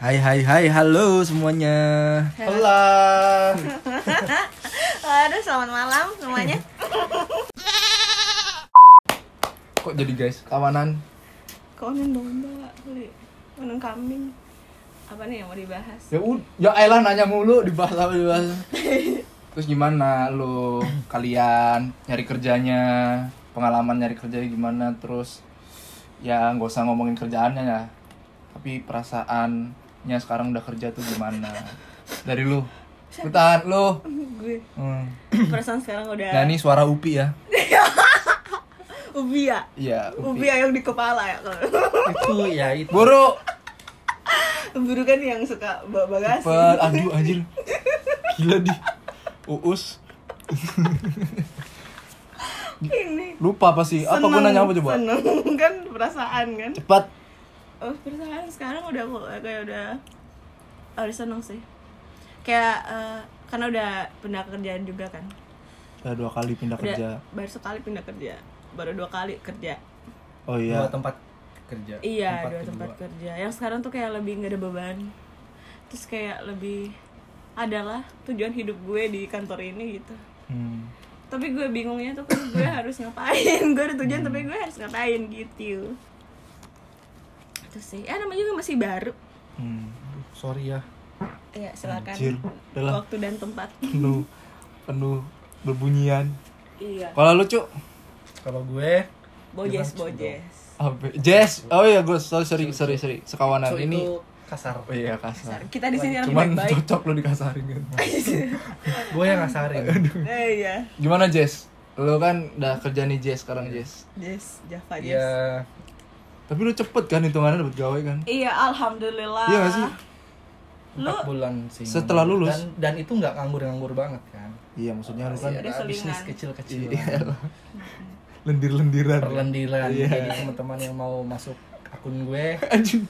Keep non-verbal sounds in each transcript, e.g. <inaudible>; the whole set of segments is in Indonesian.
Hai hai hai halo semuanya. Hola. <laughs> Aduh, selamat malam semuanya. Kok jadi guys kawanan? Konon domba, kali. Konon kambing. Apa nih yang mau dibahas? Ya ud, ya elah nanya mulu dibahas apa dibahas. <laughs> Terus gimana lu kalian nyari kerjanya, pengalaman nyari kerjanya gimana? Terus ya nggak usah ngomongin kerjaannya ya, tapi perasaannya sekarang udah kerja tuh gimana? Dari lu, lu tahan lu. Gue Hmm. perasaan sekarang udah Nah ini suara Upi ya. <laughs> ubi ya. Iya, Ubi Upi. yang di kepala ya kalau. Itu ya itu. Buru. Buru kan yang suka bawa bagasi. Cepet, aduh anjir. Gila di. Uus. Ini. Lupa apa sih? Apa gue Seneng, nanya apa coba? Seneng <laughs> kan perasaan kan. Cepat. Oh, perasaan sekarang udah kayak udah udah seneng sih. Kayak eh, karena udah pindah kerjaan juga kan. Udah dua kali pindah Udah kerja. baru sekali pindah kerja. Baru dua kali kerja. Oh Dua iya. tempat kerja. Iya, dua kedua. tempat kerja. Yang sekarang tuh kayak lebih nggak ada beban. Terus kayak lebih adalah tujuan hidup gue di kantor ini gitu. Hmm. Tapi gue bingungnya tuh kan gue harus ngapain. <laughs> gue ada tujuan tapi gue harus ngapain gitu. Itu sih. Eh namanya juga masih baru. Hmm. Sorry ya. Ya, silakan. Anjir, lah. Waktu dan tempat. <laughs> Penuh penuh berbunyian. iya. Kalau lu cuk Kalau gue Bojes, bojes. apa? Jazz. Oh iya gue sorry sorry sorry sorry. Sekawanan so, ini. Kasar. Oh iya kasar. Kita di sini Cuman baik-baik. cocok lu dikasarin <laughs> kan. gue yang ngasarin. Eh, iya. Gimana Jess? Lu kan udah kerja nih Jess sekarang Jess. Jess, Java Jess. Iya. Tapi lu cepet kan hitungannya dapet gawe kan? Iya, alhamdulillah. Iya gak sih? Lu Empat bulan sih. Setelah lulus? Dan, dan itu nggak nganggur-nganggur banget kan. Iya maksudnya lu kan Ada Ada bisnis selingan. kecil-kecilan. Iya. lendir-lendiran. Perlendiran. Iya. Jadi teman-teman yang mau masuk akun gue, <laughs> Anjing.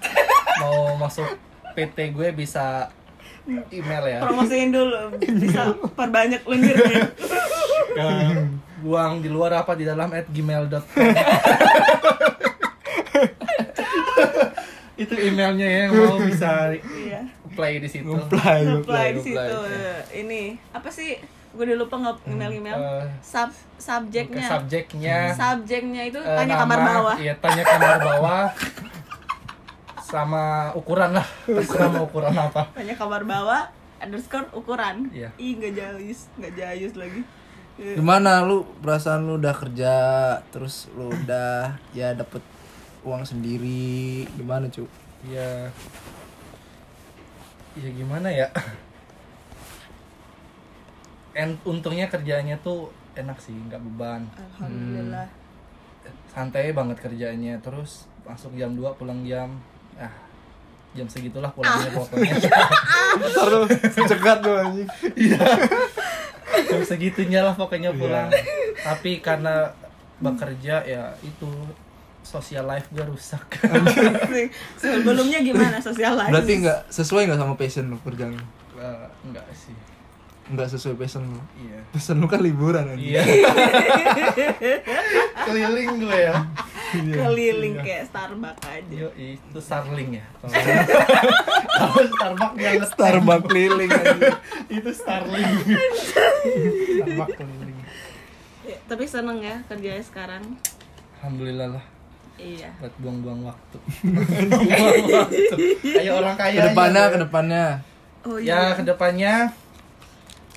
Mau masuk PT gue bisa email ya. promosiin dulu bisa perbanyak lendirnya <laughs> ke buang di luar apa? Di dalam at gmail.com <laughs> itu emailnya ya yang mau bisa iya. play di situ. Apply di situ ini apa sih? Gue udah lupa nge email email Eh, sub ke subjeknya. subjeknya. Subjeknya itu eh, tanya kamar bawah. iya tanya kamar bawah <laughs> sama ukuran lah. Terserah mau ukuran apa. Tanya kamar bawah underscore ukuran. Iya. ih nggak jayus nggak jayus lagi. Eh, Gimana lu? Perasaan lu udah kerja terus lu udah ya dapet uang sendiri. Gimana cu? ya ya gimana ya? En, untungnya kerjanya tuh enak sih nggak beban. Alhamdulillah. Santai banget kerjanya terus masuk jam 2 pulang jam ah jam segitulah pulangnya pokoknya <laughs> Taruh cegat lu anjing. jam segitunya lah pokoknya pulang. Tapi karena bekerja ya itu social life gue rusak. <laughs> Sebelumnya gimana sosial life? Berarti nggak sesuai nggak sama passion lu kerjaan lu? Eh, enggak sih. Nggak sesuai passion lu. iya. Passion lu kan liburan iya. <laughs> Keliling gue ya keliling kayak Starbucks aja Yo, itu Starling ya. <laughs> Kalau Starbucks dia ngetem. Starbucks keliling itu Starling. Starbucks keliling. Ya, tapi seneng ya kerjanya sekarang Alhamdulillah lah iya buat buang-buang waktu. buang waktu. Kayak orang kaya. Ke depannya aja. ke depannya. oh Ya ke depannya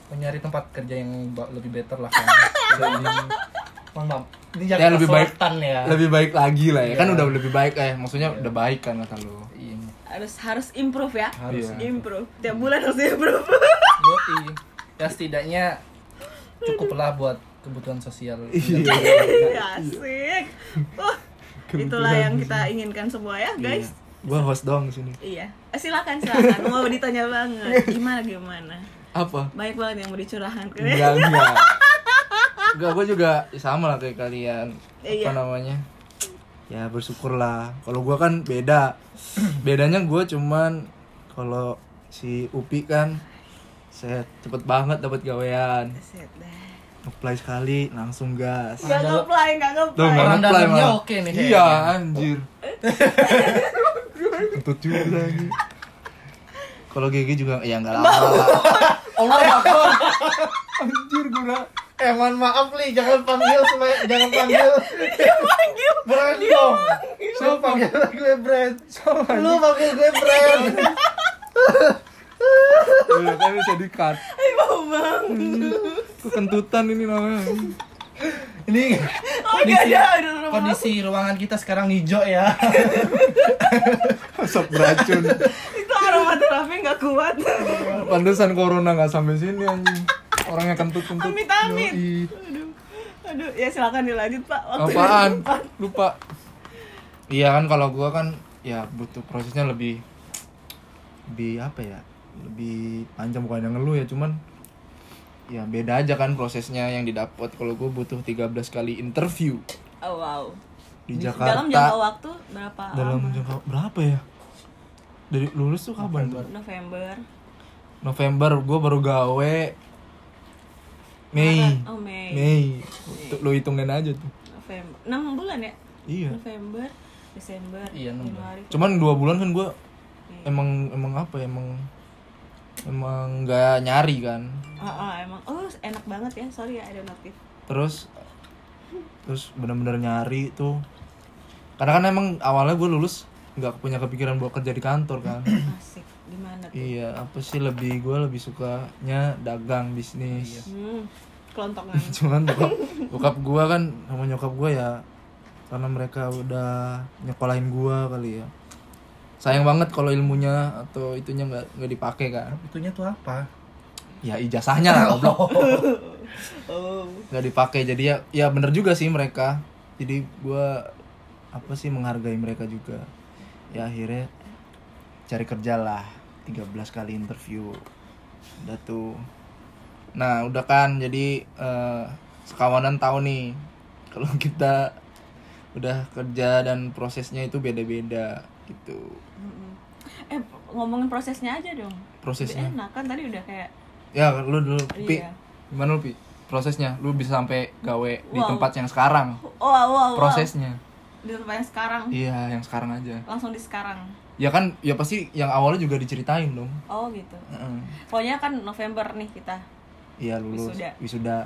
mau nyari tempat kerja yang lebih better lah kan. <laughs> Mohon maaf. Ini Ya, lebih baik- ya. Lebih baik lagi lah ya. Kan Iya. udah lebih baik eh maksudnya udah baik kan kata lu. Iya, harus harus improve ya harus. Iya. improve tiap bulan harus improve Yoi. Ya setidaknya cukup lah buat kebutuhan sosial. Iya. <laughs> asik Wah, itulah yang kita inginkan semua ya guys Gua host doang di sini. iya Eh, silakan silakan mau ditanya banget gimana gimana Apa? banyak banget yang mau dicurahkan Enggak, enggak. <laughs> Enggak, gue juga sama lah kayak kalian. Iya. Apa namanya? Ya bersyukur lah. Kalau gue kan beda. <clears throat> Bedanya gue cuman kalau si Upi kan saya cepet banget dapat gawean. Set deh. Apply sekali langsung gas. Nggak ngeplay, nggak Tuh, ngeplay. nge-apply dalamnya malah. oke nih Iya, anjir. Kentut juga lagi. Kalau GG juga ya nggak lama lah. <laughs> Allah Akbar. Anjir guna. Eh, mohon maaf nih, jangan panggil supaya jangan panggil. dia panggil Brand dong. Lu panggil gue brand. Lu panggil gue brand. Iya kan bisa di-cut. Ay, bau banget Kekentutan ini namanya. Ini oh ada ada rumah kondisi ruangan kita sekarang hijau ya. Asap beracun. itu aromaterapi nggak kuat Pantesan corona nggak sampai sini anjing. Orangnya kentut-kentut. amit amit Yoi. aduh aduh ya silakan dilanjut pak Waktu Apaan? depan. Lupa. Iya kan kalau gua kan ya butuh prosesnya lebih lebih apa ya? Lebih panjang bukan yang ngeluh ya, cuman ya beda aja kan prosesnya yang didapat kalau gua butuh 13 kali interview oh wow di Jakarta dalam jangka waktu berapa dalam lama? jangka berapa ya dari lulus tuh kapan tuh November November gue baru gawe Mei. Maret. oh Mei, Mei. Tuh lo hitungin aja tuh. November. 6 bulan ya? Iya. November Desember Iya. Januari. Cuman dua bulan kan gue Iya. emang emang apa ya emang emang nggak nyari kan. Ah, ah, emang. Oh enak banget ya. Sorry ya ada notif terus terus bener-bener nyari tuh. Karena kan emang awalnya gue lulus nggak punya kepikiran buat kerja di kantor kan. <clears throat> Asik gimana tuh? Iya apa sih lebih gue lebih sukanya dagang bisnis. Hmm, kelontongan. <laughs> Cuman bokap, bokap gua kan sama nyokap gua ya karena mereka udah nyekolahin gua kali ya. Sayang banget kalau ilmunya atau itunya nggak nggak dipakai kan Itunya tuh apa? ya ijazahnya lah goblok. <laughs> Oh. Nggak dipakai jadi ya ya bener juga sih mereka. Jadi gua apa sih menghargai mereka juga. Ya akhirnya cari kerja lah 13 kali interview. Udah tuh. Nah udah kan jadi eh, sekawanan tahu nih kalau <laughs> kita udah kerja dan prosesnya itu beda-beda gitu. Eh ngomongin prosesnya aja dong. Prosesnya? Lebih enak kan tadi udah kayak ya lu dulu pi. Iya. gimana lu pi? Prosesnya? Lu bisa sampai gawe di Wow. tempat yang sekarang. Oh wow, wow, wow. prosesnya. Di tempat yang sekarang? Iya yang sekarang aja. Langsung di sekarang ya kan ya pasti yang awalnya juga diceritain dong oh gitu Heeh. pokoknya kan November nih kita iya lulus Wisuda. wisuda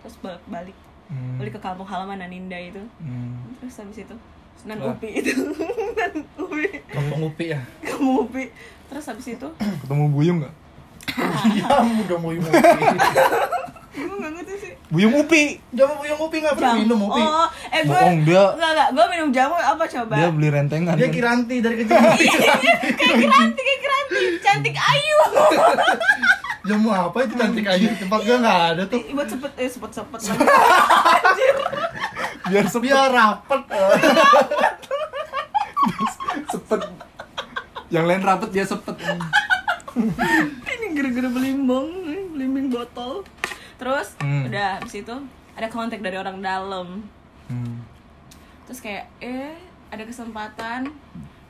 terus balik balik Hmm. balik ke kampung halaman Naninda itu Hmm. terus habis itu Wah. Upi itu <laughs> Sunan Upi Kampung Upi ya. kamu Upi terus habis itu ketemu buyung nggak Ya, udah mau Upi. gue gak ngerti sih buyung upi. Jamu yang Upi nggak pernah minum Upi. oh eh gue Bohong, dia- nggak nggak gue minum jamu apa coba? Dia beli rentengan. Dia kiranti dari kecil. <laughs> kayak kiranti kayak kiranti. Cantik ayu. <laughs> Jamu apa itu cantik di tempat gue nggak ada tuh. buat cepet eh cepet <laughs> cepet biar sepet Biar rapet. sepet yang lain rapet dia sepet ini gara-gara belimbing belimbing botol terus Hmm. udah habis itu ada kontak dari orang dalam. Hmm. terus kayak eh ada kesempatan.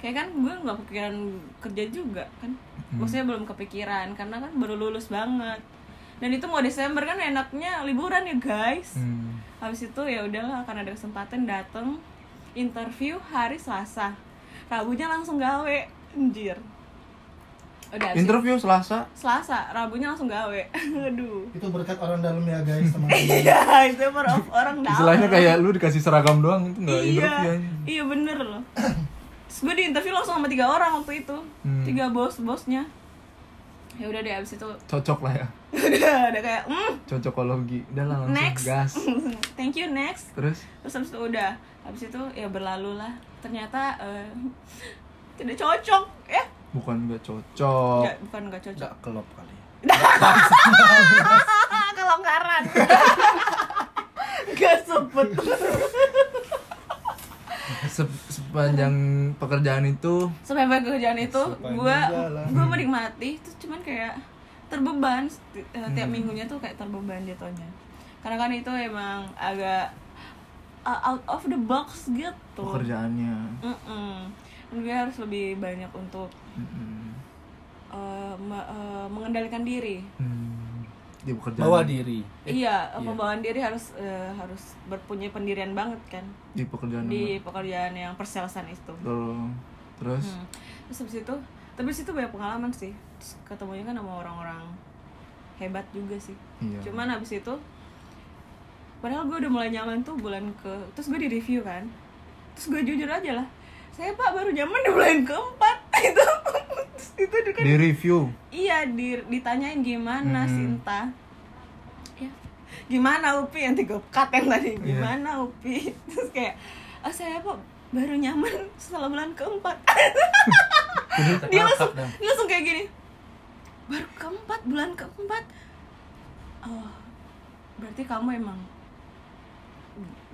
Kayak kan gue nggak kepikiran kerja juga kan. Maksudnya belum kepikiran karena kan baru lulus banget. Dan itu mau Desember kan enaknya liburan ya guys. Hmm. habis itu ya udahlah karena ada kesempatan dateng interview hari Selasa. Rabunya langsung gawe anjir udah interview selasa. Selasa Rabunya langsung gawe. <laughs> Aduh. Itu berkat orang dalam ya guys <laughs> teman-teman. iya itu per orang dalam. Istilahnya kayak lu dikasih seragam doang itu nggak iya interview aja. iya bener loh. Terus gue di interview langsung sama tiga orang waktu itu. Hmm. tiga bos bosnya ya udah deh abis itu. Cocok lah ya. <laughs> Udah ada kayak mm, cocokologi. Udah lah langsung next. gas. Thank you next. Terus? Terus abis itu udah. Abis itu ya berlalu lah. Ternyata eh, tidak cocok. Ya bukan nggak cocok. Nggak, bukan nggak cocok. Nggak kelop kali. <laughs> kelonggaran. <laughs> Gak sepet <laughs> Se- sepanjang pekerjaan itu. Sampai kerjaan itu Sepanjang gue gue menikmati terus cuman kayak terbeban eh, tiap Hmm. minggunya tuh kayak terbeban jatuhnya. Karena kan itu emang agak uh, out of the box gitu. Pekerjaannya. Mm-mm. Dan gue harus lebih banyak untuk uh, me- uh, mengendalikan diri Hmm. di pekerjaan bawa diri Eh, iya, iya. pembawaan diri harus eh, harus berpunya pendirian banget kan di pekerjaan di pekerjaan yang perselesan itu. Betul. terus Hmm. Terus habis itu, tapi habis itu banyak pengalaman sih. Terus ketemunya kan sama orang-orang hebat juga sih. iya Cuman habis itu padahal gue udah mulai nyaman tuh bulan ke terus gue di review kan terus gue jujur aja lah saya pak baru nyaman di bulan keempat. <laughs> Itu itu kan di review? Iya di, ditanyain gimana Hmm. Sinta. Ya. Gimana Upi? Nanti gue cut yang tadi. Iya. gimana Upi? <laughs> Terus kayak ah saya pak baru nyaman setelah bulan keempat. <laughs> Dia langsung dia langsung kayak gini baru keempat bulan keempat. Oh berarti kamu emang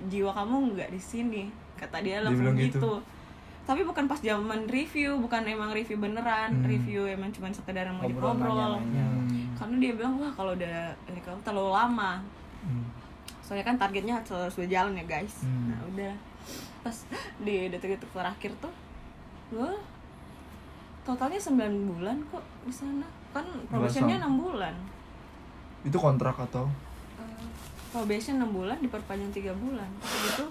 jiwa kamu nggak di sini. Kata dia langsung bilang gitu. gitu. Tapi bukan pas zaman review bukan emang review beneran Hmm. review emang cuma sekedar mau Ngobrol. Hmm. karena dia bilang wah kalau udah ini kamu terlalu lama Hmm. soalnya kan targetnya harus sudah jalan ya guys Hmm. nah udah pas di detik-detik terakhir tuh gue totalnya 9 bulan kok di sana kan probationnya. 6 bulan itu kontrak atau Eh, probation 6 bulan diperpanjang 3 bulan terus itu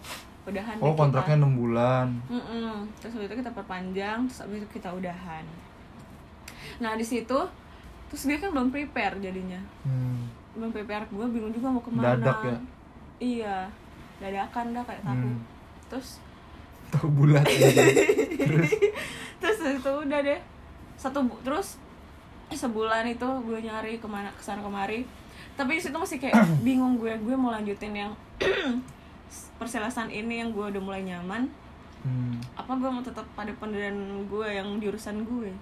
udahan oh kontraknya enam bulan. Mm-mm. terus habis itu kita perpanjang terus habis itu kita udahan. Nah di situ terus dia kan belum prepare jadinya. Hmm. belum prepare gue bingung juga mau ke mana. Dadak ya? iya dadakan dah kayak tahu Hmm. terus tahu bulat <laughs> terus? Terus itu udah deh. Satu bu- terus sebulan itu gue nyari ke mana ke sana kemari. Tapi di situ masih kayak <clears throat> bingung gue gue mau lanjutin yang <clears throat> perselesan ini yang gue udah mulai nyaman hmm. apa gue mau tetap pada pendirian gue yang jurusan gue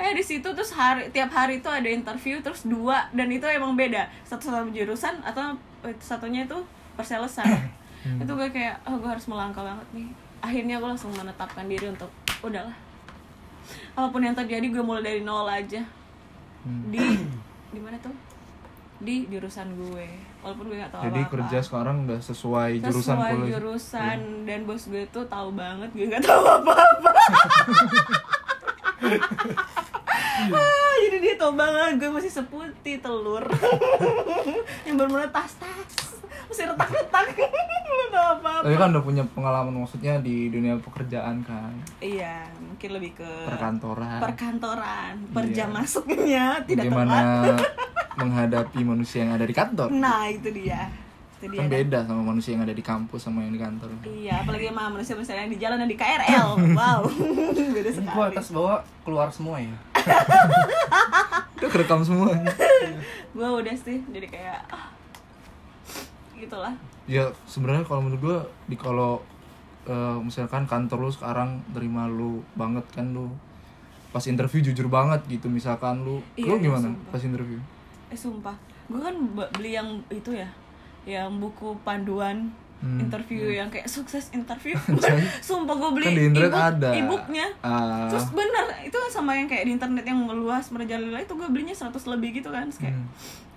eh di situ terus hari tiap hari itu ada interview terus dua dan itu emang beda. Satu satu jurusan atau satunya itu perselesan <coughs> itu gue kayak oh gue harus melangkah banget nih. Akhirnya gue langsung menetapkan diri untuk udahlah. Apa pun yang terjadi gue mulai dari nol aja. Hmm. di <coughs> di mana tuh? Di jurusan gue walaupun gue gak tahu jadi apa-apa. kerja sekarang udah sesuai jurusan sesuai jurusan dan bos gue tuh tahu banget gue nggak tahu apa-apa. Ah, jadi dia tahu banget gue masih seputih telur. Yang baru mulai tas tas masih retak-retak. Tahu apa-apa. Tapi kan udah punya pengalaman maksudnya di dunia pekerjaan kan? Iya mungkin lebih ke perkantoran. perkantoran per Iya. jam masuknya tidak tepat <laughs> menghadapi manusia yang ada di kantor. Nah itu dia. Itu dia. Kan beda sama manusia yang ada di kampus sama yang di kantor. Iya apalagi sama manusia manusia yang di jalan dan di KRL wow. <laughs> Beda Ini gua sekali. atas bawah keluar semua ya. <laughs> Udah kerekam semua? Gue udah sih jadi kayak ah, gitulah. Ya sebenarnya kalau menurut gua di kalau eh, misalkan kantor lu sekarang terima lu banget kan lu pas interview jujur banget gitu misalkan lu Iya, lu iya, gimana sumpah. pas interview eh sumpah. Gue kan be- beli yang itu ya yang buku panduan Hmm. interview yang kayak sukses interview. <laughs> <laughs> Sumpah gue beli kan ebook- ada. ebooknya. Ah, terus bener itu sama yang kayak di internet yang meluas merajalela itu gue belinya 100 lebih gitu kan. Terus kayak hmm,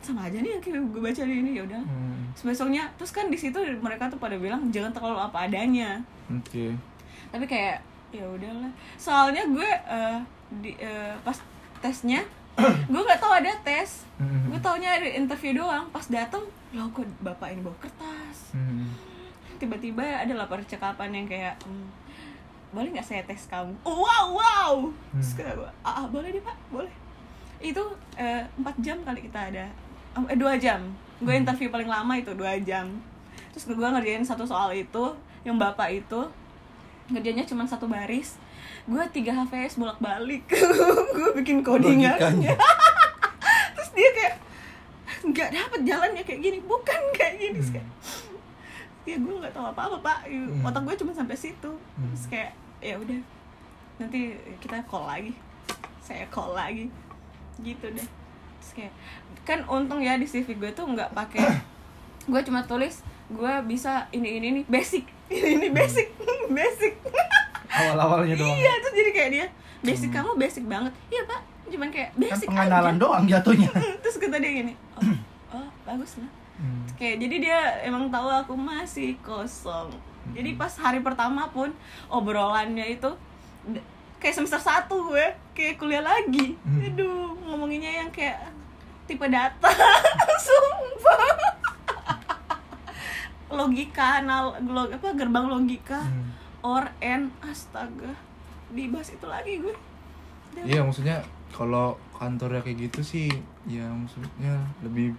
sama aja nih yang kayak gue baca di ini ya udah. Hmm, terus besoknya terus kan di situ mereka tuh pada bilang jangan terlalu apa adanya. Oke. Tapi kayak ya udahlah. Soalnya gue eh, di eh, pas tesnya <coughs> gue nggak tahu ada tes. Hmm. gue taunya ada interview doang. Pas dateng loh kok bapak ini bawa kertas. Hmm. tiba-tiba ada lah percakapan yang kayak "Hmm, boleh nggak saya tes kamu? Wow wow. Terus gue, ah ah, boleh deh pak boleh. Itu eh, empat jam kali kita ada. Eh dua jam. Gue interview paling lama itu dua jam. Terus gue ngerjain satu soal itu yang bapak itu ngerjainnya cuma satu baris gue tiga HVS bolak balik <laughs> gue bikin codingan Logikanya. <laughs> terus dia kayak nggak dapet jalannya kayak gini. Bukan <laughs> kayak gini. Terus kayak ya gue nggak tahu apa apa pak Hmm. otak gue cuma sampai situ. Terus kayak ya udah nanti kita call lagi. Saya call lagi. Gitu deh. Terus kayak kan untung ya di CV gue tuh nggak pakai gue cuma tulis gue bisa ini ini ini basic. Ini ini basic basic awal-awalnya doang. Iya terus jadi kayak dia basic kamu basic banget. Iya pak. Cuman kayak kan basic pengenalan aja. doang jatuhnya. <laughs> Terus kata dia gini oh, oh bagus lah. Hmm. kayak jadi dia emang tahu aku masih kosong. Jadi pas hari pertama pun obrolannya itu kayak semester satu gue kayak kuliah lagi. Hmm. aduh ngomonginnya yang kayak tipe data. <laughs> Sumpah. <laughs> Logika anal log, apa gerbang logika. Hmm. Or n astaga. Dibahas itu lagi gue. Dan- Iya maksudnya kalau kantornya kayak gitu sih ya maksudnya lebih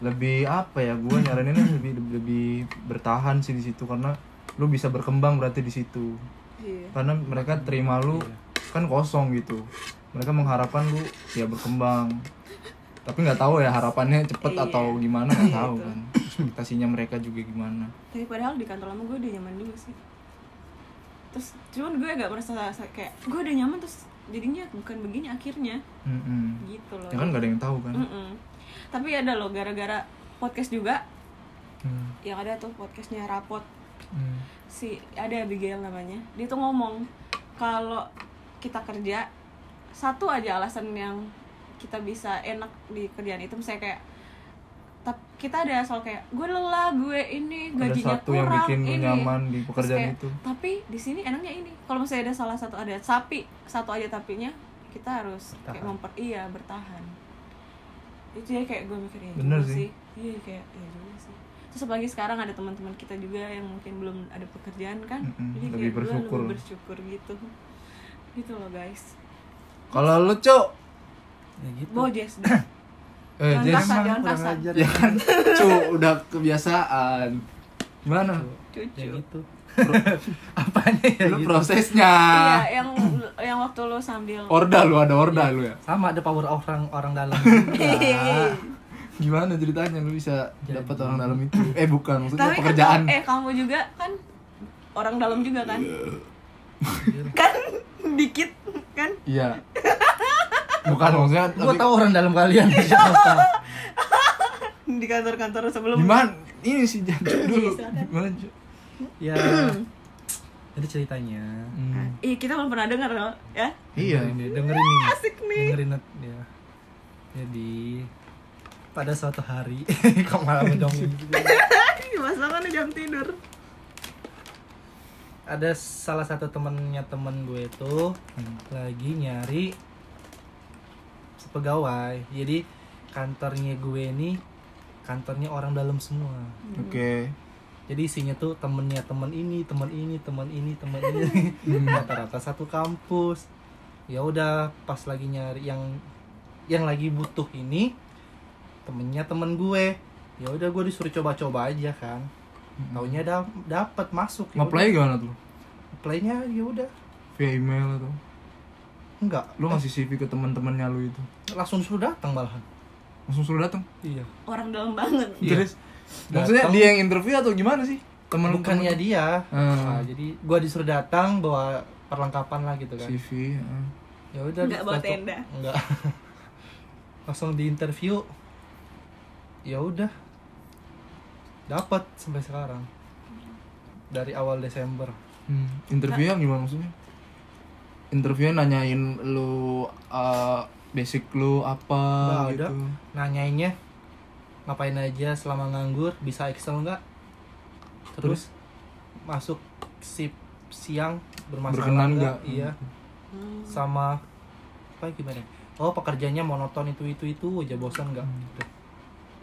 lebih apa ya gue nyaraninnya lebih, <clears throat> lebih lebih bertahan sih di situ karena lu bisa berkembang berarti di situ. Iya. karena mereka terima lu kan kosong gitu. Mereka mengharapkan lu ya berkembang. Tapi nggak tahu ya harapannya cepet Iya. atau gimana nggak tahu Gitu. kan. Ekspektasinya mereka juga gimana. Tapi padahal di kantor lama gue udah nyaman juga sih terus cuman gue agak merasa kayak gue udah nyaman terus jadinya bukan begini akhirnya Mm-mm. gitu loh ya kan nggak ada yang tahu kan Mm-mm. tapi ada loh gara-gara podcast juga Hmm. yang ada tuh podcastnya rapot Hmm. si ada Abigail namanya dia tuh ngomong kalau kita kerja satu aja alasan yang kita bisa enak di kerjaan itu misalnya kayak kita ada soal kayak gue lelah gue ini ada gajinya satu yang kurang bikin lu ini. nyaman di pekerjaan kayak, itu. Tapi di sini enaknya ini. Kalau misalnya ada salah satu ada sapi satu aja tapinya kita harus kayak Bertahan. memper iya bertahan. Itu ya kayak gue mikir ya Bener juga sih. iya kayak ya juga sih. Terus apalagi sekarang ada teman-teman kita juga yang mungkin belum ada pekerjaan kan Mm-mm, jadi lebih kayak gue bersyukur. lebih bersyukur. gitu. Gitu loh guys. Kalau lu cok ya gitu. Bojes <coughs> eh Jangan kasar, jangan kurang kasar. ajar. Ya kan? <laughs> Cu udah kebiasaan. Gimana? Ya cucu. Gitu. <laughs> Apanya ya lu gitu? prosesnya. Iya yang yang waktu lu sambil orda lu ada orda lu ya? Sama ada power orang orang dalam. <laughs> Iya. gimana ceritanya lu bisa dapat orang dalam itu? Eh bukan maksudnya tapi kan pekerjaan. kamu- eh kamu juga kan orang dalam juga kan? Iya. kan? Dikit kan? Iya bukan maksudnya gua tapi tahu orang dalam kalian <laughs> siapa di kantor-kantor sebelum gimana ini sih jangan dulu silakan. gimana Cu? ya <clears throat> jadi ceritanya Hmm. Ih, kita belum pernah dengar loh, ya. iya Dengerin deh, dengerin nih Asik nih. dengerin ya jadi pada suatu hari <laughs> kok malah ngedongin juga <laughs> Masalahnya jam tidur. ada salah satu temennya temen gue tuh Hmm. lagi nyari pegawai. Jadi kantornya gue ini kantornya orang dalam semua. Oke. Jadi isinya tuh temennya temen ini temen ini temen ini temen ini. <laughs> Rata-rata satu kampus. Ya udah pas lagi nyari yang yang lagi butuh ini temennya temen gue. Ya udah gue disuruh coba-coba aja kan. Taunya da dapat masuk. Ya ngeplay gimana tuh? Playnya ya udah. Via email atau enggak. Lu ngasih CV ke teman-temannya lu itu? Langsung suruh datang malahan. Langsung suruh datang iya. Orang dalam banget. Iya. terus maksudnya Datang. dia yang interview atau gimana sih? Temen bukannya temen- dia. Hmm. Nah, jadi gue disuruh datang bawa perlengkapan lah gitu kan. CV heeh. ya udah Nggak bawa tenda. enggak. <laughs> Langsung di interview. Ya udah. Dapat sampai sekarang. Dari awal Desember. Hmm. interview gimana maksudnya interview nanyain lu uh, basic lu apa Nggak gitu. Nanyainnya ngapain aja selama nganggur? Bisa Excel nggak? Terus, masuk sip siang bermasalah Berkenan nggak? nggak? iya. Hmm. sama apa gimana oh pekerjaannya monoton itu itu itu aja bosan nggak? Hmm. Udah.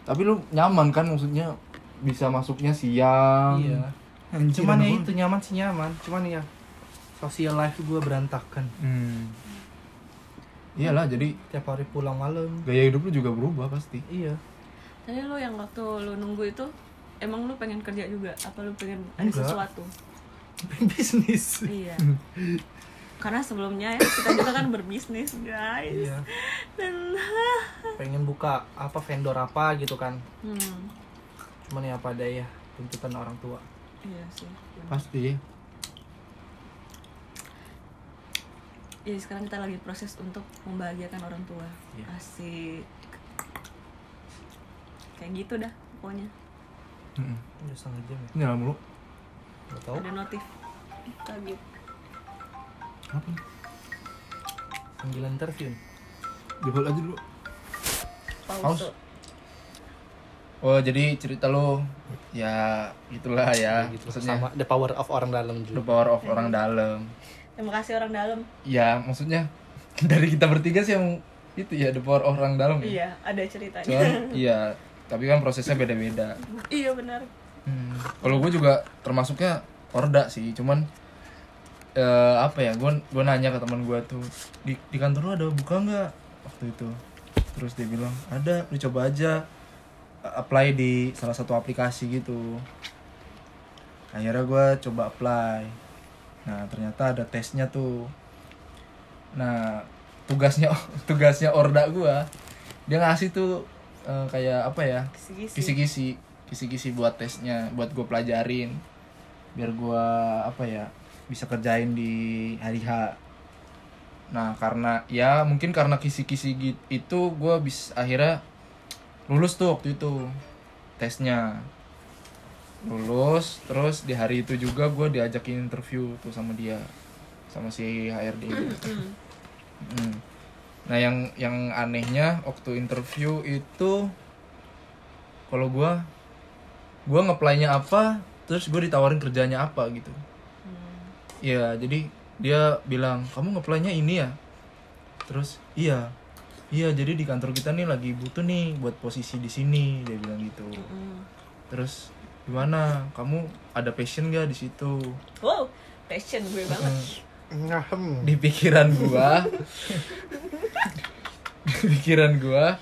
tapi lu nyaman kan? Maksudnya bisa masuknya siang. Iya. Anjir, cuman ya itu nyaman sih nyaman. Cuman ya sosial life gue berantakan Hmm. Iyalah, jadi tiap hari pulang malam gaya hidup lu juga berubah pasti. iya Tadi lu yang waktu lu nunggu itu emang lu pengen kerja juga apa lu pengen ada Enggak. sesuatu? <laughs> bisnis Iya. <laughs> Karena sebelumnya ya kita juga kan berbisnis, guys. iya Dan pengen buka apa vendor apa gitu kan hmm, cuman ya apa daya tuntutan orang tua iya sih. Pasti. Jadi sekarang kita lagi proses untuk membahagiakan orang tua. Iya. Asik. Kayak gitu dah pokoknya. Heeh. udah setengah jam ya Ini lama lu. nggak tahu Ada notif. Kaget. Apa? nih? panggilan interview Jebol aja dulu. Pause. Pause. Oh, jadi cerita lu ya gitulah ya. Kayak gitu Maksudnya sama the power of orang dalam the juga power of orang dalam. Terima kasih orang dalam. Ya, maksudnya <laughs> dari kita bertiga sih yang itu ya the power orang dalam ya. iya ada ceritanya Cuman <laughs> iya, tapi kan prosesnya beda-beda. iya benar Hmm. Kalau gue juga termasuknya orda sih, cuman eh, apa ya? Gue gue nanya ke teman gue tuh di di kantor lu ada buka nggak waktu itu? Terus dia bilang ada, lu coba aja a- apply di salah satu aplikasi gitu. Akhirnya gue coba apply. Nah ternyata ada tesnya tuh. Nah tugasnya <laughs> tugasnya orda gue, dia ngasih tuh eh, kayak apa ya? kisi-kisi. Kisi-kisi. Buat tesnya buat gue pelajarin. Biar gue apa ya bisa kerjain di hari H. Nah karena ya mungkin karena kisi-kisi gitu itu gue bisa akhirnya lulus tuh waktu itu tesnya lulus terus di hari itu juga gue diajakin interview tuh sama dia sama si HRD ini. Hmm. Nah yang yang anehnya waktu interview itu kalau gua gua ngeplay-nya apa, terus gue ditawarin kerjanya apa gitu. Iya, jadi dia bilang, "Kamu ngeplay-nya ini ya?" Terus, "Iya." Iya, jadi di kantor kita nih lagi butuh nih buat posisi di sini, dia bilang gitu. Hmm. Terus, gimana? Kamu ada passion gak di situ? wow passion gue banget. Di pikiran gua. <laughs> Di pikiran gua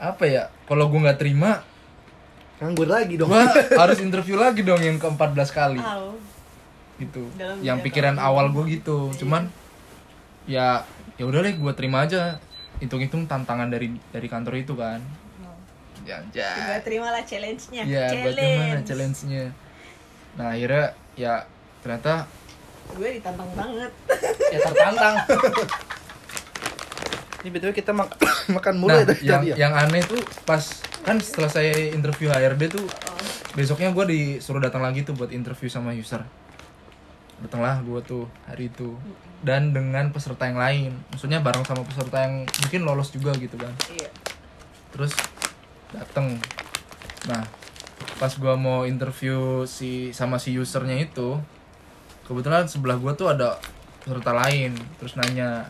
apa ya? Kalau gua nggak terima Nganggur lagi dong. gua harus interview lagi dong yang ke 14 kali. Au. gitu. Dalam yang pikiran kerja. awal gua gitu. Cuman ya ya udah deh gua terima aja. Hitung-hitung tantangan dari dari kantor itu kan ya gue ya. Terima lah challenge-nya. Ya buat gimana challenge-nya. Nah akhirnya ya ternyata gue ditantang banget. <laughs> Ya tertantang. Ini betul kita mak <coughs> makan mulu nah, ya tadi yang, ya. yang aneh tuh pas kan setelah saya interview HRD tuh besoknya gue disuruh datang lagi tuh buat interview sama user. Datanglah gue tuh hari itu. Dan dengan peserta yang lain. Maksudnya bareng sama peserta yang mungkin lolos juga gitu kan. Iya. Terus dateng. Nah pas gua mau interview si sama si usernya itu kebetulan sebelah gua tuh ada peserta lain terus nanya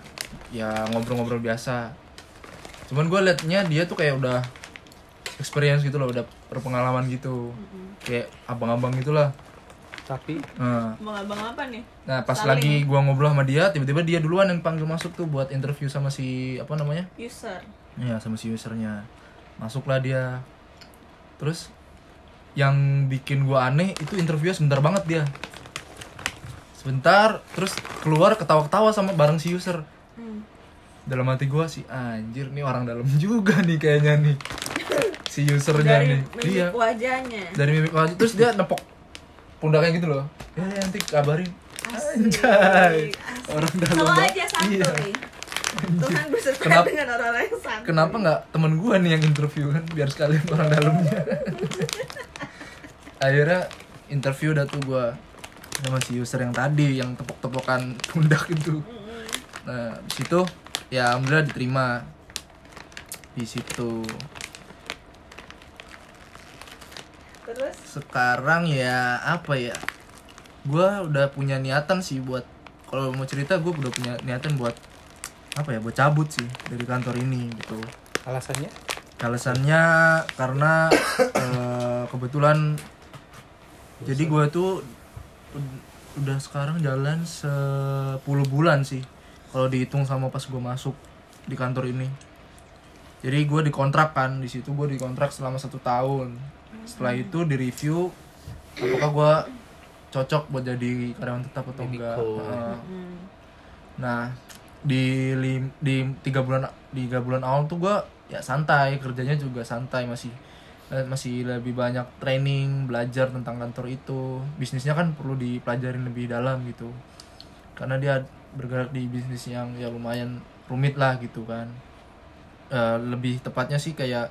ya ngobrol-ngobrol biasa. Cuman gua liatnya dia tuh kayak udah experience gitu loh udah berpengalaman gitu. Kayak abang-abang gitulah. Tapi? Nah, mau abang apa nih? Nah pas Saling. lagi gua ngobrol sama dia tiba-tiba dia duluan yang panggil masuk tuh buat interview sama si apa namanya? User. Iya sama si usernya Masuklah dia. Terus Yang bikin gua aneh itu interviewnya sebentar banget dia. Sebentar Terus keluar ketawa-ketawa sama bareng si user. Hmm. Dalam hati gua sih Anjir nih orang dalam <laughs> juga nih kayaknya nih. Si usernya dari nih. mimik Iya. wajahnya. Dari mimik wajah Terus dia nepok Pundaknya gitu loh. Ya nanti kabarin. Asik. Anjay. Asik. Orang dalam Sama aja santuy Iya. Tuhan berserta Kenapa- dengan orang-orang yang santuy Kenapa nggak temen gua nih yang interview kan biar sekalian orang dalamnya. <laughs> Akhirnya interview dah tuh gua sama si user yang tadi yang tepok-tepokan pundak itu. Nah, di situ ya alhamdulillah diterima di situ. terus Sekarang ya apa ya? Gua udah punya niatan sih buat kalau mau cerita gua udah punya niatan buat apa ya? Buat cabut sih dari kantor ini gitu. alasannya Alasannya karena <coughs> eh, kebetulan jadi gue tuh ud- udah sekarang jalan 10 bulan sih kalau dihitung sama pas gue masuk di kantor ini. Jadi gue dikontrak kan di situ gue dikontrak selama satu tahun. Setelah itu di review apakah gue cocok buat jadi karyawan tetap atau enggak. Medical. Heeh. hmm. Nah di lim, di tiga bulan tiga bulan awal tuh gua ya santai kerjanya juga santai masih eh, masih lebih banyak training belajar tentang kantor itu. Bisnisnya kan perlu dipelajarin lebih dalam gitu. Karena dia bergerak di bisnis yang ya lumayan rumit lah gitu kan. Eh, lebih tepatnya sih kayak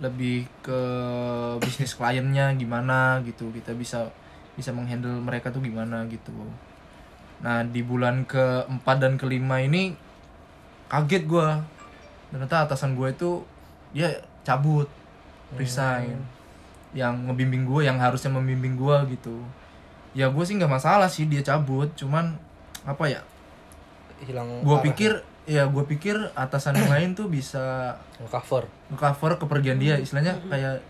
lebih ke bisnis kliennya gimana gitu. Kita bisa bisa menghandle mereka tuh gimana gitu Nah di bulan keempat dan kelima ini kaget gua. Ternyata atasan gue itu dia cabut resign. Yang ngebimbing gue yang harusnya membimbing gue gitu. Ya gue sih nggak masalah sih dia cabut cuman apa ya? Hilang gue pikir ya gue pikir atasan yang lain tuh bisa cover cover kepergian dia. Istilahnya kayak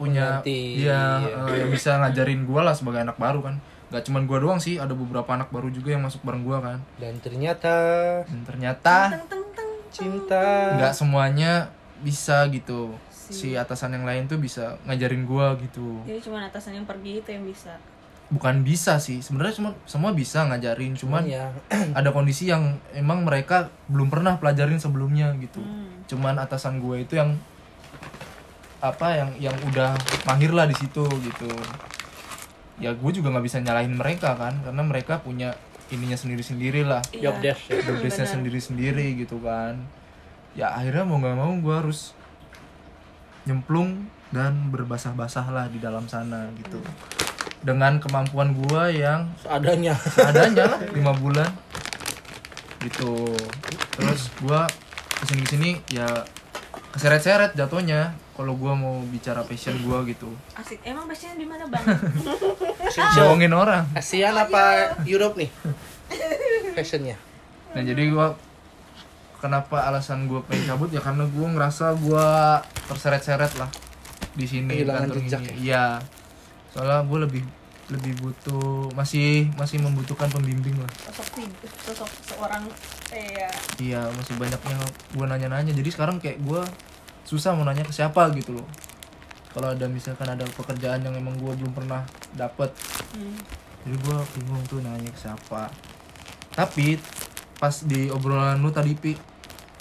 punya iya iya. eh, yang bisa ngajarin gue lah sebagai anak baru kan Gak cuman gue doang sih ada beberapa anak baru juga yang masuk bareng gue kan. Dan ternyata dan ternyata Teng, teng, teng. cinta. Nggak semuanya bisa gitu. Si atasan yang lain tuh bisa ngajarin gue gitu. Jadi cuma atasan yang pergi itu yang bisa. bukan bisa sih sebenarnya semua semua bisa ngajarin cuman ya. <clears throat> ada kondisi yang emang mereka belum pernah pelajarin sebelumnya gitu. Hmm. cuman atasan gue itu yang apa yang yang udah mahir lah di situ gitu ya gue juga nggak bisa nyalahin mereka kan karena mereka punya ininya sendiri sendiri lah job Iya. desk. Ya job desknya Benar. sendiri sendiri gitu kan. Ya akhirnya mau nggak mau gue harus nyemplung dan berbasah-basah lah di dalam sana gitu. Dengan kemampuan gue yang seadanya. adanya lah <laughs> lima bulan. Gitu. Terus gua ke sini ke sini ya keseret-seret jatuhnya kalau gua mau bicara passion gua gitu. Asik. Emang biasanya di mana, Bang? <laughs> bohongin orang. ASEAN apa Europe nih? Fashionnya nah jadi gua kenapa alasan gua pengen cabut? Ya karena gua ngerasa gua terseret-seret lah di sini kantor ini. iya. Soalnya gua lebih lebih butuh masih masih membutuhkan pembimbing lah. Sosok sosok seorang eh ya. Iya masih banyaknya gue nanya-nanya jadi sekarang kayak gue susah mau nanya ke siapa gitu loh kalau ada misalkan ada pekerjaan yang emang gue belum pernah dapet Hmm. jadi gue bingung tuh nanya ke siapa tapi pas di obrolan lu tadi pi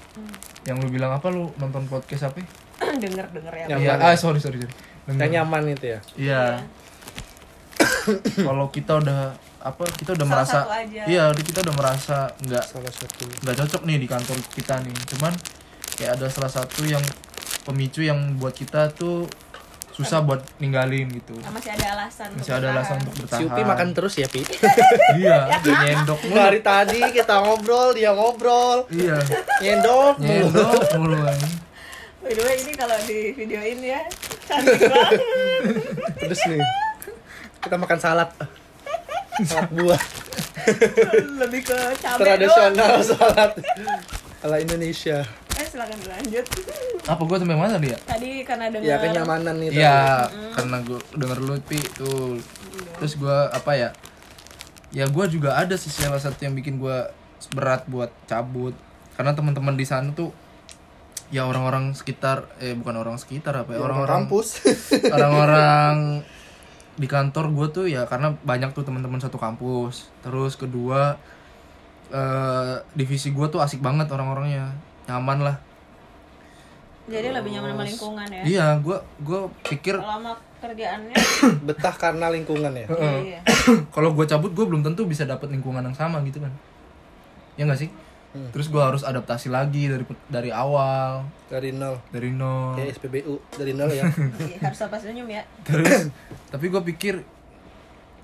Hmm. yang lu bilang apa lu nonton podcast apa <coughs> denger denger ya. Nyaman iya ya? ah sorry sorry sorry Nggak nyaman itu ya iya <coughs> kalau kita udah apa kita udah Salah merasa satu aja. iya kita udah merasa nggak salah satu. nggak cocok nih di kantor kita nih. Cuman kayak ada salah satu yang pemicu yang buat kita tuh susah buat ninggalin gitu. Nah, masih ada alasan masih ada alasan untuk si bertahan. Upi makan terus ya Pi? <laughs> Iya dia nyendok mulu. Dari tadi kita ngobrol dia ngobrol. Iya. Nyendok mulu. nyendok mulu ini By the way ini kalau di video ini ya cantik banget. terus nih kita makan salad salad buah. Lebih ke cabai doang. tradisional salad. Ala Indonesia. Eh silakan lanjut. apa gua sampai mana dia Tadi karena dengar ya kenyamanan nih tadi. iya karena gua denger lu pi tuh terus gua apa ya ya gua juga ada sih salah satu yang bikin gua berat buat cabut. Karena teman-teman di sana tuh ya orang-orang sekitar eh bukan orang sekitar apa ya Ya, orang orang-orang kampus. <laughs> orang-orang di kantor gue tuh ya karena banyak tuh teman-teman satu kampus. Terus kedua eh, divisi gue tuh asik banget orang-orangnya. Nyaman lah. Jadi lebih nyaman sama lingkungan ya. iya gue gue pikir Kalau sama kerjaannya? <coughs> Betah karena lingkungan ya? Iya. <coughs> kalau gue cabut gue belum tentu bisa dapet lingkungan yang sama gitu kan. Ya nggak sih Hmm. terus gue harus adaptasi lagi dari dari awal. Dari nol. Dari nol. Kayak SPBU dari nol ya. <laughs> Iya, harus apa senyum ya. terus tapi gue pikir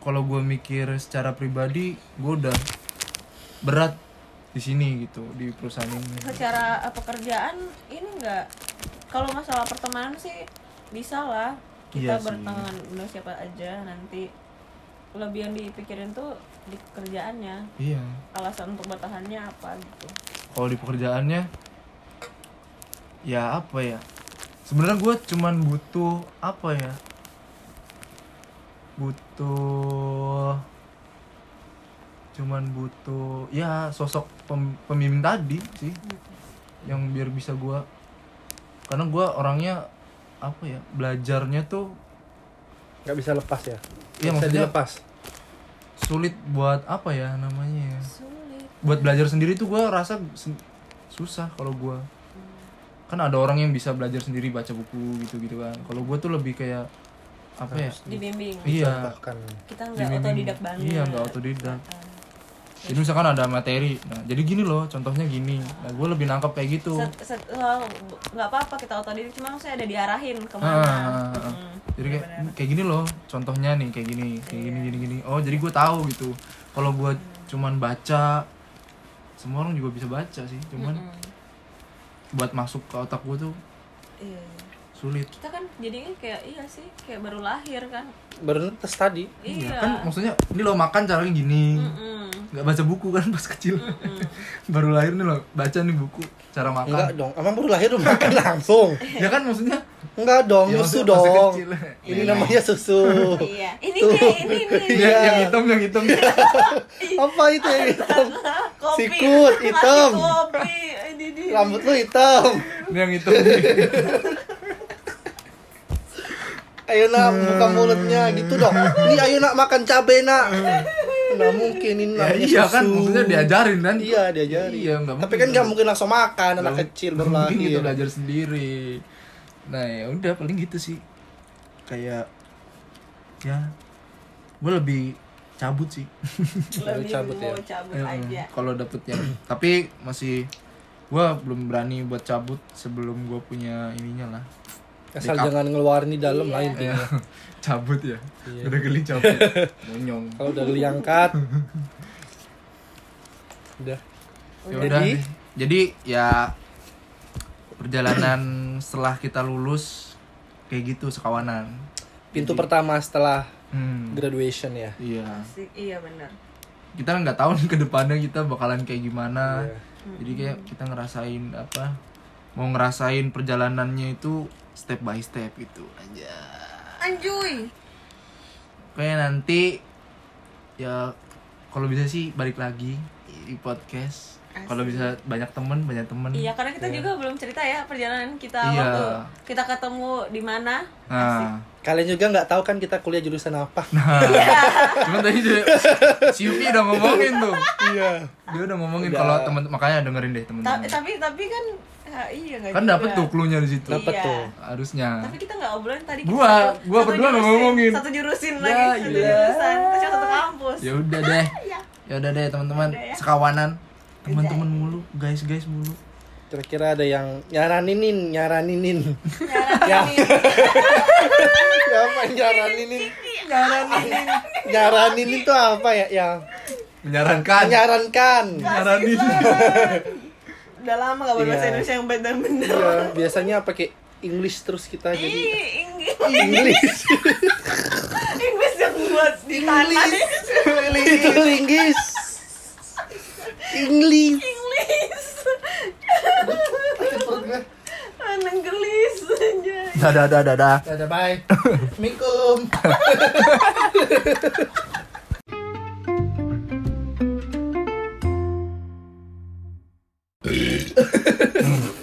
kalau gue mikir secara pribadi gue udah berat di sini gitu di perusahaan ini. Secara eh, pekerjaan ini enggak kalau masalah pertemanan sih bisa lah. Kita Iya berteman dengan siapa aja nanti. Lebih yang dipikirin tuh di kerjaannya iya. Alasan untuk bertahannya apa gitu? Kalau di pekerjaannya ya apa ya? Sebenarnya gue cuman butuh apa ya? Butuh cuman butuh ya sosok pem- pembimbing tadi sih yang biar bisa gue karena gue orangnya apa ya belajarnya tuh nggak bisa lepas ya? Iya, maksudnya- dilepas sulit buat apa ya namanya ya? Sulit. Buat belajar sendiri tuh gue rasa sen- susah kalau gue kan ada orang yang bisa belajar sendiri baca buku gitu gitu kan. Kalau gue tuh lebih kayak apa ya? Dibimbing. Iya. bahkan kita nggak otodidak banget. Iya nggak otodidak. Jadi misalkan ada materi nah jadi gini loh contohnya gini nah gue lebih nangkep kayak gitu Set- set- well, nggak apa-apa kita otodidak cuma saya ada diarahin Ah, ke mana ah, ah. Mm-mm. jadi kayak kayak gini loh contohnya nih kayak gini kayak gini gini gini oh jadi gue tahu gitu kalau gue cuman baca semua orang juga bisa baca sih cuman Mm-mm. buat masuk ke otak gue tuh Iya, iya. Sulit. Kita kan jadinya kayak iya sih kayak baru lahir kan. Baru netes tadi. Iya. Kan maksudnya ini lo makan caranya gini. Nggak baca buku kan pas kecil. <laughs> Baru lahir nih lo baca nih buku cara makan. Enggak dong emang baru lahir udah makan <laughs> langsung? Ya kan maksudnya? Enggak dong Ya, susu dong. kecil. ini Iya. namanya susu. Iya. Ini Tuh. ini nih. <laughs> Ya, yang hitam yang hitam. Apa itu yang hitam? kopi. Sikut, hitam. kopi. Ini rambut lu hitam. Ini yang hitam. Ayo nak buka mulutnya gitu dong. Ini ayo nak makan cabai nak. Nah mungkin ini ya, iya susu. kan maksudnya diajarin kan? Iya diajarin. Iya, nggak tapi mungkin. kan nggak mungkin langsung makan anak Nggak kecil baru gitu lahir belajar sendiri. Nah ya udah paling gitu sih. Kayak ya gue lebih cabut sih. <laughs> Lebih cabut ya? cabut aja. kalau dapet yang tapi masih gue belum berani buat cabut sebelum gue punya ininya lah asal jangan ngeluarin di dalam Iya. lain Ya, <laughs> cabut ya? Iya. udah geli cabut. <laughs> Monyong. Kalau udah diangkat <laughs> udah. Ya Jadi? udah. Jadi? Ya perjalanan setelah kita lulus kayak gitu sekawanan. Pintu pertama setelah hmm, graduation ya? Iya. Iya benar kita nggak tahu nih ke depannya kita bakalan kayak gimana. Iya. jadi kayak kita ngerasain apa mau ngerasain perjalanannya itu step by step gitu aja anjuy kayak nanti ya kalau bisa sih balik lagi di podcast kalau bisa banyak temen banyak temen. Iya karena kita juga belum cerita ya perjalanan kita Iya. waktu kita ketemu di mana. Nah. Kalian juga nggak tahu kan kita kuliah jurusan apa? Nah. <laughs> Cuman tadi dia, si Yupi udah ngomongin tuh. Iya. Dia udah ngomongin kalau temen makanya dengerin deh Ta- temen-temen tapi tapi kan ya, iya nggak kan dapet tuh clue-nya di situ. Dapet Iya. tuh. harusnya. Tapi kita nggak obrolin tadi kita Gua- satu- gua satu berdua jurusin, ngomongin. satu jurusin Ya, lagi satu iya. jurusan. Kita cuma satu kampus. Ya udah deh. <laughs> Iya. ya udah deh teman-teman. Ya. sekawanan teman-teman mulu guys guys mulu. Kira-kira ada yang nyaraninin nyaraninin Nyaranin. siapa yang nyaraninin nyaraninin nyaraninin itu apa ya? Yang menyarankan. Menyarankan. Nyaranin udah lama gak berbahasa Iya. Indonesia yang bener-bener iya biasanya pakai English terus kita jadi Ih, Inggris English. Inggris <laughs> yang buat di tanah. Itu Inggris Inggris. Inggris. Anang gelis aja. Dadah, dadah, dadah. Dadah, bye. <laughs> Assalamualaikum. Mm. <laughs>